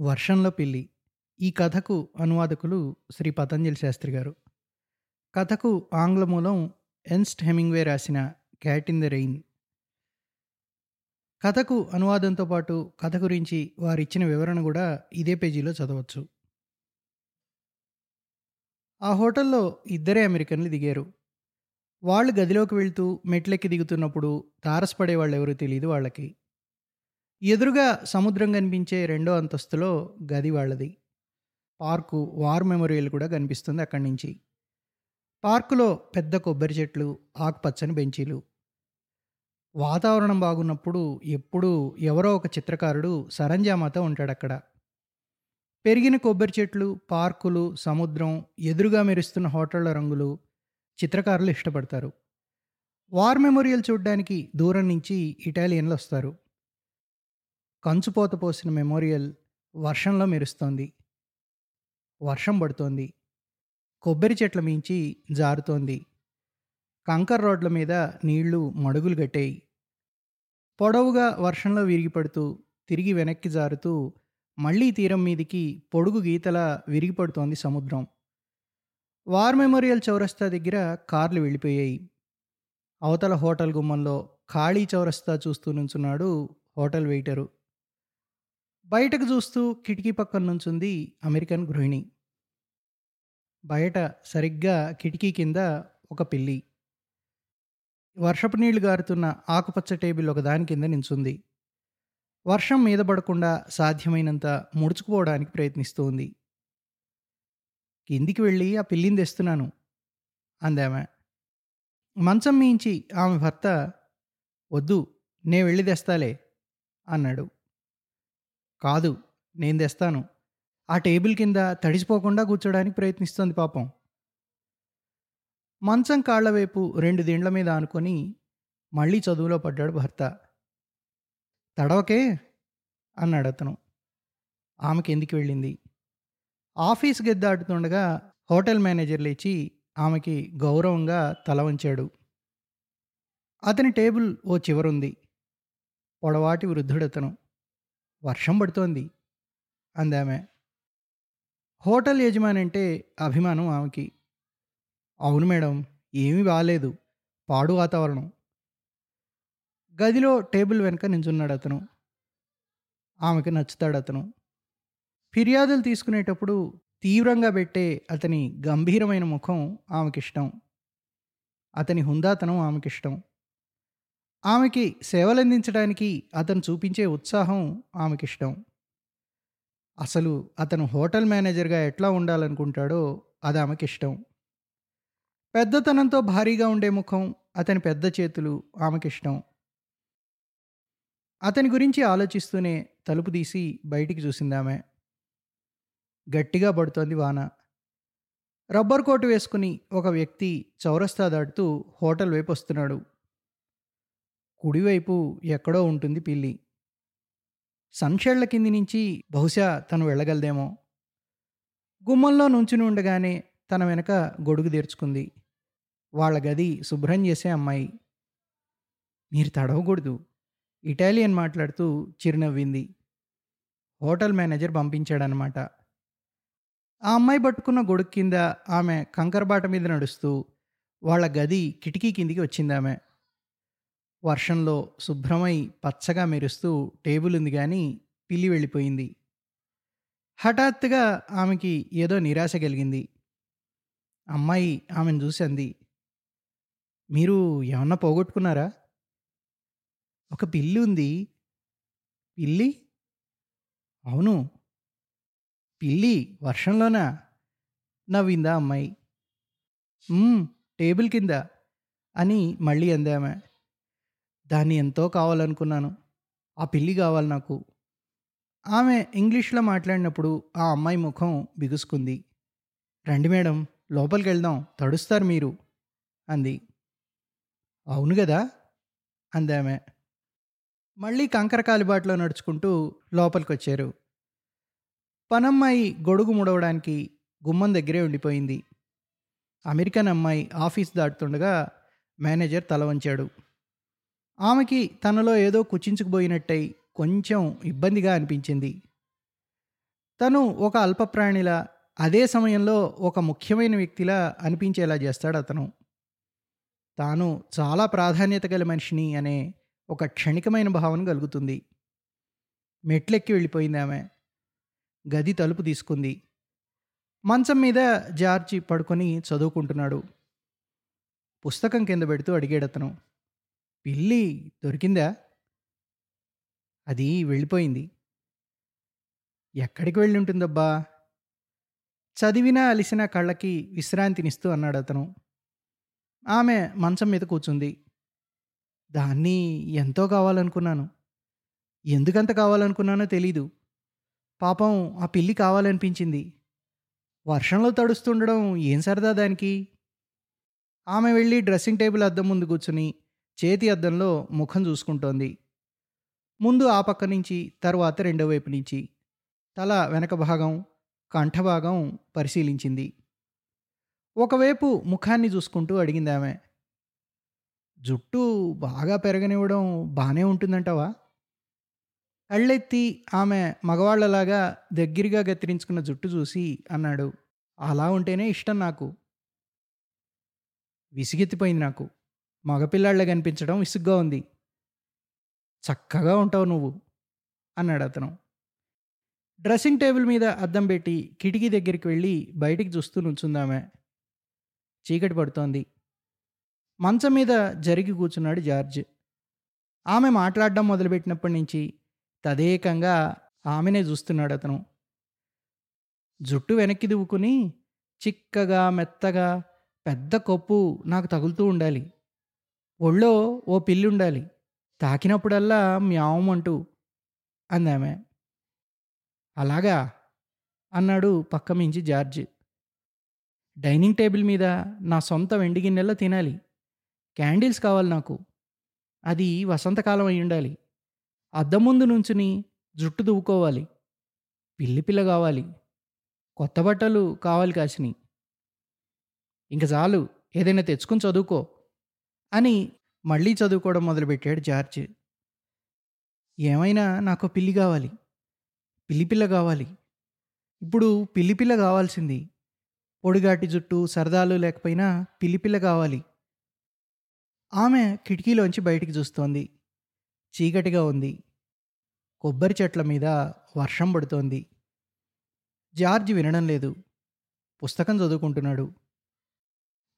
వర్షంలో పిల్లి ఈ కథకు అనువాదకులు శ్రీ పతంజలి శాస్త్రి గారు. కథకు ఆంగ్ల మూలం ఎన్స్ట్ హెమింగ్వే రాసిన క్యాట్ ఇన్ ద రెయిన్. కథకు అనువాదంతో పాటు కథ గురించి వారిచ్చిన వివరణ కూడా ఇదే పేజీలో చదవచ్చు. ఆ హోటల్లో ఇద్దరే అమెరికన్లు దిగారు. వాళ్ళు గదిలోకి వెళ్తూ మెట్లెక్కి దిగుతున్నప్పుడు తారసపడే వాళ్ళు ఎవరూ తెలియదు వాళ్ళకి. ఎదురుగా సముద్రం కనిపించే రెండో అంతస్తులో గది వాళ్ళది. పార్కు వార్ మెమోరియల్ కూడా కనిపిస్తుంది అక్కడి నుంచి. పార్కులో పెద్ద కొబ్బరి చెట్లు ఆకుపచ్చని బెంచీలు. వాతావరణం బాగున్నప్పుడు ఎప్పుడూ ఎవరో ఒక చిత్రకారుడు సరంజామాతో ఉంటాడు అక్కడ. పెరిగిన కొబ్బరి చెట్లు పార్కులు సముద్రం ఎదురుగా మెరుస్తున్న హోటళ్ళ రంగులు చిత్రకారులు ఇష్టపడతారు. వార్ మెమోరియల్ చూడడానికి దూరం నుంచి ఇటాలియన్లు వస్తారు. కంచుపోత పోసిన మెమోరియల్ వర్షంలో మెరుస్తోంది. వర్షం పడుతోంది. కొబ్బరి చెట్ల మించి జారుతోంది. కంకర్ రోడ్ల మీద నీళ్ళు మడుగులు గట్టాయి. పొడవుగా వర్షంలో విరిగిపడుతూ తిరిగి వెనక్కి జారుతూ మళ్ళీ తీరం మీదికి పొడుగు గీతల విరిగిపడుతోంది సముద్రం. వార్ మెమోరియల్ చౌరస్తా దగ్గర కార్లు వెళ్ళిపోయాయి. అవతల హోటల్ గుమ్మంలో ఖాళీ చౌరస్తా చూస్తూ నుంచున్నాడు హోటల్ వెయిటరు. బయటకు చూస్తూ కిటికీ పక్కన నుంచుంది అమెరికన్ గృహిణి. బయట సరిగ్గా కిటికీ కింద ఒక పిల్లి. వర్షపు నీళ్ళు గారుతున్న ఆకుపచ్చ టేబుల్ ఒక దాని కింద నించుంది. వర్షం మీద పడకుండా సాధ్యమైనంత ముడుచుకుపోవడానికి ప్రయత్నిస్తోంది. కిందికి వెళ్ళి ఆ పిల్లిని తెస్తున్నాను అందామె. మంచం మించి ఆమె భర్త వద్దు నే వెళ్ళి తెస్తాలే అన్నాడు. కాదు నేను తెస్తాను. ఆ టేబుల్ కింద తడిసిపోకుండా కూర్చోడానికి ప్రయత్నిస్తోంది పాపం. మంచం కాళ్ళ వైపు రెండు దిండ్ల మీద ఆనుకొని మళ్ళీ చదువులో పడ్డాడు భర్త. తడవకే? అన్నాడు అతను. ఆమెకి ఎందుకు వెళ్ళింది? ఆఫీస్ గెద్దాడుతుండగా హోటల్ మేనేజర్ లేచి ఆమెకి గౌరవంగా తల వంచాడు. అతని టేబుల్ ఓ చివరుంది. పొడవాటి వృద్ధుడతను. వర్షం పడుతోంది అందామె. హోటల్ యజమాని అంటే అభిమానం ఆమెకి. అవును మేడం ఏమీ బాగాలేదు పాడు వాతావరణం. గదిలో టేబుల్ వెనుక నించున్నాడు అతను ఆమెకి నచ్చుతాడు అతను ఫిర్యాదులు తీసుకునేటప్పుడు తీవ్రంగా పెట్టే అతని గంభీరమైన ముఖం ఆమెకిష్టం. అతని హుందాతనం ఆమెకిష్టం. ఆమెకి సేవలందించడానికి అతను చూపించే ఉత్సాహం ఆమెకిష్టం. అసలు అతను హోటల్ మేనేజర్గా ఎట్లా ఉండాలనుకుంటాడో అది ఆమెకిష్టం. పెద్దతనంతో భారీగా ఉండే ముఖం అతని పెద్ద చేతులు ఆమెకిష్టం. అతని గురించి ఆలోచిస్తూనే తలుపు తీసి బయటికి చూసింది ఆమె. గట్టిగా పడుతోంది వాన. రబ్బర్ కోటు వేసుకుని ఒక వ్యక్తి చౌరస్తా దాటుతూ హోటల్ వైపు వస్తున్నాడు. కుడివైపు ఎక్కడో ఉంటుంది పిల్లి. సన్షేళ్ళ కింది నుంచి బహుశా తను వెళ్ళగలదేమో. గుమ్మంలో నుంచుని ఉండగానే తన వెనక గొడుగు తెరుచుకుంది. వాళ్ళ గది శుభ్రం చేసే అమ్మాయి. మీరు తడవకూడదు ఇటాలియన్ మాట్లాడుతూ చిరునవ్వింది. హోటల్ మేనేజర్ పంపించాడనమాట ఆ అమ్మాయి పట్టుకున్న గొడుగు కింద ఆమె కంకరబాట మీద నడుస్తూ వాళ్ళ గది కిటికీ కిందికి వచ్చింది ఆమె. వర్షంలో శుభ్రమై పచ్చగా మెరుస్తూ టేబుల్ ఉంది కానీ పిల్లి వెళ్ళిపోయింది. హఠాత్తుగా ఆమెకి ఏదో నిరాశ కలిగింది. అమ్మాయి ఆమెను చూసి అంది మీరు ఏమన్నా పోగొట్టుకున్నారా? ఒక పిల్లి ఉంది. పిల్లి? అవును. పిల్లి వర్షంలోనా? నవ్విందా అమ్మాయి. టేబుల్ కింద అని మళ్ళీ అందామె దాన్ని ఎంతో కావాలనుకున్నాను. ఆ పిల్లి కావాలి నాకు. ఆమె ఇంగ్లీష్లో మాట్లాడినప్పుడు ఆ అమ్మాయి ముఖం బిగుసుకుంది. రండి మేడం లోపలికి వెళ్దాం తడుస్తారు మీరు అంది. అవును కదా అందామె మళ్ళీ కంకర కాలిబాట్లో నడుచుకుంటూ లోపలికి వచ్చారు పనమ్మాయి గొడుగు ముడవడానికి గుమ్మం దగ్గరే ఉండిపోయింది. అమెరికన్ అమ్మాయి ఆఫీస్ దాటుతుండగా మేనేజర్ తల వంచాడు. ఆమెకి తనలో ఏదో కుచించుకుపోయినట్టయి కొంచెం ఇబ్బందిగా అనిపించింది. తను ఒక అల్పప్రాణిలా అదే సమయంలో ఒక ముఖ్యమైన వ్యక్తిలా అనిపించేలా చేస్తాడు అతను. తాను చాలా ప్రాధాన్యత గల మనిషిని అనే ఒక క్షణికమైన భావన కలుగుతుంది. మెట్లెక్కి వెళ్ళిపోయింది ఆమె. గది తలుపు తీసుకుంది. మంచం మీద జార్జి పడుకొని చదువుకుంటున్నాడు. పుస్తకం కింద పెడుతూ అడిగాడు అతను పిల్లి దొరికిందా? అది వెళ్ళిపోయింది. ఎక్కడికి వెళ్ళి ఉంటుందబ్బా చదివినా అలిసిన కళ్ళకి విశ్రాంతినిస్తూ అన్నాడు అతను. ఆమె మంచం మీద కూర్చుంది. దాన్ని ఎంతో కావాలనుకున్నాను. ఎందుకంత కావాలనుకున్నానో తెలీదు. పాపం ఆ పిల్లి కావాలనిపించింది. వర్షంలో తడుస్తుండడం ఏం సరదా దానికి? ఆమె వెళ్ళి డ్రెస్సింగ్ టేబుల్ అద్దం ముందు కూర్చుని చేతి అద్దంలో ముఖం చూసుకుంటోంది. ముందు ఆ పక్క నుంచి తరువాత రెండో వైపు నుంచి. తల వెనక భాగం కంఠభాగం పరిశీలించింది. ఒకవైపు ముఖాన్ని చూసుకుంటూ అడిగింది ఆమె జుట్టు బాగా పెరగనివ్వడం బాగానే ఉంటుందంటావా? కళ్ళెత్తి ఆమె మగవాళ్ళలాగా దగ్గరగా గత్తిరించుకున్న జుట్టు చూసి అన్నాడు అలా ఉంటేనే ఇష్టం నాకు. విసిగెత్తిపోయింది నాకు. మగపిల్లాళ్ళ కనిపించడం విసుగ్గా ఉంది. చక్కగా ఉంటావు నువ్వు అన్నాడు అతను. డ్రెస్సింగ్ టేబుల్ మీద అద్దం పెట్టి కిటికీ దగ్గరికి వెళ్ళి బయటికి చూస్తూ నుంచుందామె. చీకటి పడుతోంది. మంచం మీద జరిగి కూర్చున్నాడు జార్జ్. ఆమె మాట్లాడడం మొదలుపెట్టినప్పటి నుంచి తదేకంగా ఆమెనే చూస్తున్నాడు అతను. జుట్టు వెనక్కి దువ్వుకుని చిక్కగా మెత్తగా పెద్ద కొప్పు నాకు తగులుతూ ఉండాలి. ఒళ్ళో ఓ పిల్లి ఉండాలి తాకినప్పుడల్లా మ్యావమంటూ అందామె. అలాగా? అన్నాడు పక్క మించి జార్జ్. డైనింగ్ టేబుల్ మీద నా సొంత వెండి గిన్నెల్లో తినాలి. క్యాండిల్స్ కావాలి నాకు. అది వసంతకాలం అయి ఉండాలి అద్దం ముందు నుంచుని జుట్టు దువ్వుకోవాలి. పిల్లి పిల్ల కావాలి. కొత్త బట్టలు కావాలి కాసిని. ఇంక చాలు ఏదైనా తెచ్చుకుని చదువుకో. అని మళ్ళీ చదువుకోవడం మొదలుపెట్టాడు జార్జ్. ఏమైనా నాకు పిల్లి కావాలి. పిల్లిపిల్ల కావాలి. ఇప్పుడు పిల్లిపిల్ల కావాల్సింది. పొడిగాటి జుట్టు సరదాలు లేకపోయినా పిల్లిపిల్ల కావాలి. ఆమె కిటికీలోంచి బయటికి చూస్తోంది. చీకటిగా ఉంది. కొబ్బరి చెట్ల మీద వర్షం పడుతోంది. జార్జ్ వినడం లేదు. పుస్తకం చదువుకుంటున్నాడు.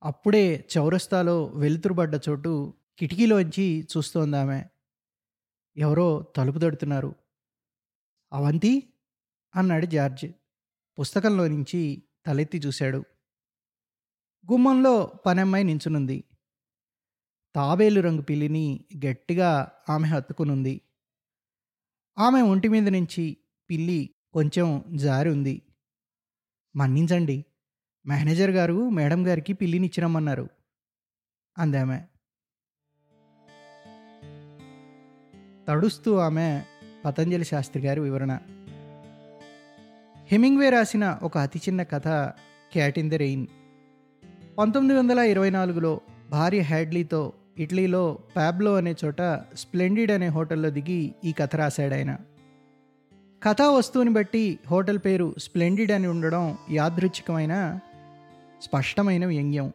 అప్పుడే చౌరస్తాలో వెలుతురుబడ్డ చోటు కిటికీలోంచి చూస్తోంది ఆమె. ఎవరో తలుపు తడుతున్నారు. అవంతి? అన్నాడు జార్జ్. పుస్తకంలో నుంచి తలెత్తి చూశాడు. గుమ్మంలో పనమ్మాయి నించునుంది. తాబేలు రంగు పిల్లిని గట్టిగా ఆమె హత్తుకునుంది. ఆమె ఒంటి మీద నుంచి పిల్లి కొంచెం జారి ఉంది. మన్నించండి. మేనేజర్ గారు మేడం గారికి పిల్లినిచ్చిరమ్మన్నారు. అందామె. తడుస్తూ ఆమె పతంజలి శాస్త్రి గారి వివరణ. హెమింగ్వే రాసిన ఒక అతి చిన్న కథ క్యాట్ ఇన్ ద రెయిన్. పంతొమ్మిది వందల ఇరవై నాలుగులో భార్య హ్యాడ్లీతో ఇటలీలో ప్యాబ్లో అనే చోట స్ప్లెండిడ్ అనే హోటల్లో దిగి ఈ కథ రాశాడు ఆయన కథా వస్తువుని బట్టి హోటల్ పేరు స్ప్లెండిడ్ అని ఉండడం యాదృచ్ఛికమైన స్పష్టమైన వ్యంగ్యం.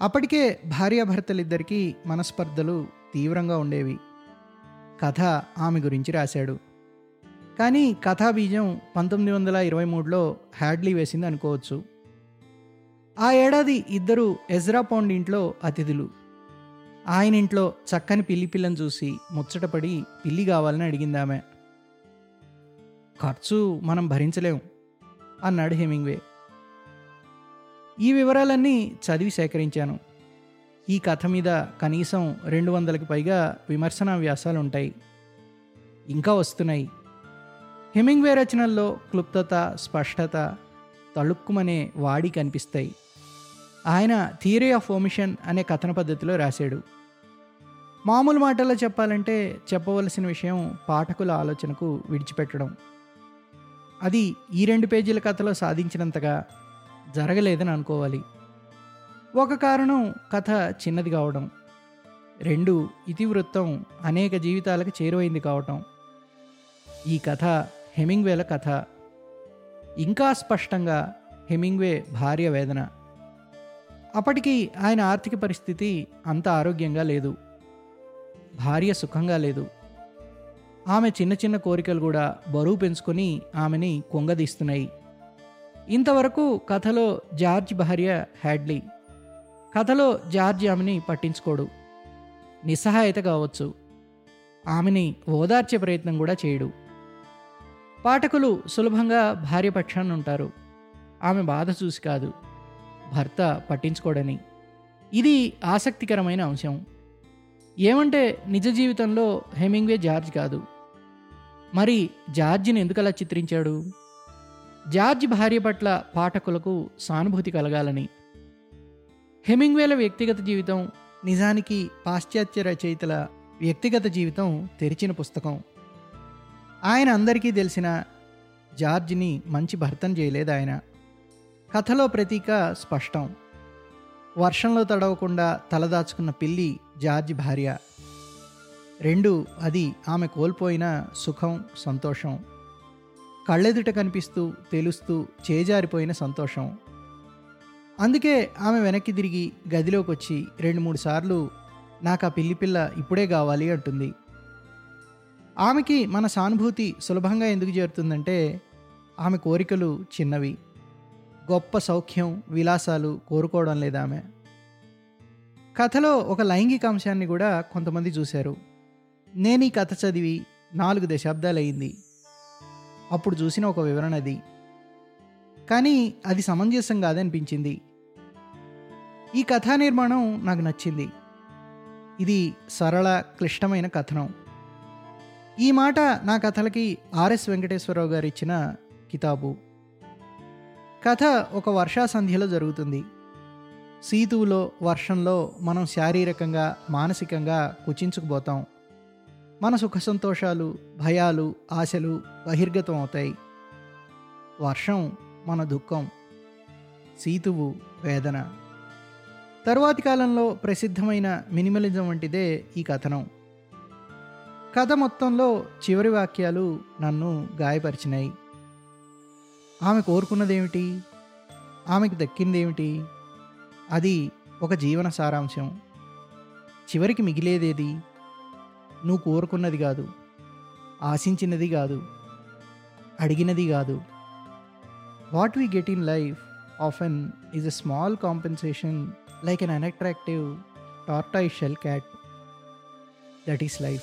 అప్పటికే భార్యాభర్తలిద్దరికీ మనస్పర్ధలు తీవ్రంగా ఉండేవి. కథ ఆమె గురించి రాశాడు. కానీ కథా బీజం పంతొమ్మిది వందల ఇరవై మూడులో హ్యాడ్లీ వేసింది అనుకోవచ్చు. ఆ ఏడాది ఇద్దరు ఎజ్రా పౌండ్ ఇంట్లో అతిథులు. ఆయన ఇంట్లో చక్కని పిల్లి పిల్లని చూసి ముచ్చటపడి పిల్లి కావాలని అడిగింది ఆమె ఖర్చు మనం భరించలేం అన్నాడు హెమింగ్వే. ఈ వివరాలన్నీ చదివి సేకరించాను. ఈ కథ మీద కనీసం రెండు వందలకి పైగా విమర్శనా వ్యాసాలు ఉంటాయి ఇంకా వస్తున్నాయి. హెమింగ్వే రచనల్లో క్లుప్తత స్పష్టత తళుక్కుమనే వాడి కనిపిస్తాయి. ఆయన థియరీ ఆఫ్ ఓమిషన్ అనే కథన పద్ధతిలో రాశాడు. మామూలు మాటల్లో చెప్పాలంటే చెప్పవలసిన విషయం పాఠకుల ఆలోచనకు విడిచిపెట్టడం. అది ఈ రెండు పేజీల కథలో సాధించినంతగా జరగలేదని అనుకోవాలి ఒక కారణం కథ చిన్నది కావడం రెండు ఇతివృత్తం అనేక జీవితాలకు చేరువైంది కావటం. ఈ కథ హెమింగ్వేల కథ. ఇంకా స్పష్టంగా హెమింగ్వే భార్య వేదన. అప్పటికి ఆయన ఆర్థిక పరిస్థితి అంత ఆరోగ్యంగా లేదు. భార్య సుఖంగా లేదు. ఆమె చిన్న చిన్న కోరికలు కూడా బరువు పెంచుకొని ఆమెని కొంగదీస్తున్నాయి. ఇంతవరకు కథలో జార్జ్ భార్య హ్యాడ్లీ కథలో జార్జ్ ఆమెని పట్టించుకోడు. నిస్సహాయత కావచ్చు. ఆమెని ఓదార్చే ప్రయత్నం కూడా చేయడు. పాఠకులు సులభంగా భార్య పక్షాన్ని ఉంటారు. ఆమె బాధ చూసి కాదు. భర్త పట్టించుకోడని. ఇది ఆసక్తికరమైన అంశం. ఏమంటే నిజ జీవితంలో హెమింగ్వే జార్జ్ కాదు. మరి జార్జిని ఎందుకలా చిత్రించాడు? జార్జ్ భార్య పట్ల పాఠకులకు సానుభూతి కలగాలని. హెమింగ్వేల వ్యక్తిగత జీవితం నిజానికి పాశ్చాత్య రచయితల వ్యక్తిగత జీవితం తెరిచిన పుస్తకం. ఆయన అందరికీ తెలిసిన జార్జ్ని మంచి భర్తను చేయలేదు ఆయన. కథలో ప్రతీక స్పష్టం. వర్షంలో తడవకుండా తలదాచుకున్న పిల్లి జార్జ్ భార్య. రెండు అది ఆమె కోల్పోయిన సుఖం సంతోషం. కళ్ళెదుట కనిపిస్తూ తెలుస్తూ చేజారిపోయిన సంతోషం. అందుకే ఆమె వెనక్కి తిరిగి గదిలోకి వచ్చి రెండు మూడు సార్లు నాకు ఆ పిల్లి పిల్ల ఇప్పుడే కావాలి అంటుంది. ఆమెకి మన సానుభూతి సులభంగా ఎందుకు చేరుతుందంటే ఆమె కోరికలు చిన్నవి. గొప్ప సౌఖ్యం విలాసాలు కోరుకోవడం లేదు ఆమె. కథలో ఒక లైంగిక అంశాన్ని కూడా కొంతమంది చూశారు. నేను ఈ కథ చదివి నాలుగు దశాబ్దాలయ్యింది. అప్పుడు చూసిన ఒక వివరణ అది. కానీ అది సమంజసం కాదనిపించింది. ఈ కథా నిర్మాణం నాకు నచ్చింది. ఇది సరళ క్లిష్టమైన కథనం. ఈ మాట నా కథలకి ఆర్ఎస్ వెంకటేశ్వరరావు గారు ఇచ్చిన కితాబు. కథ ఒక వర్షా సంధ్యలో జరుగుతుంది. సీతువులో వర్షంలో మనం శారీరకంగా మానసికంగా కుచించుకుపోతాం. మన సుఖ సంతోషాలు భయాలు ఆశలు బహిర్గతం అవుతాయి. వర్షం మన దుఃఖం సీతువు వేదన. తరువాతి కాలంలో ప్రసిద్ధమైన మినిమలిజం వంటిదే ఈ కథనం. కథ మొత్తంలో చివరి వాక్యాలు నన్ను గాయపరిచినాయి. ఆమె కోరుకున్నదేమిటి? ఆమెకు దక్కిందేమిటి? అది ఒక జీవన సారాంశం. చివరికి మిగిలేదేది? నువ్వు కోరుకున్నది కాదు. ఆశించినది కాదు. అడిగినది కాదు. What we get in life often is a small compensation like an unattractive tortoise shell cat that is life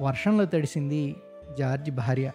వర్షంలో తడిసింది జార్జ్ భార్య.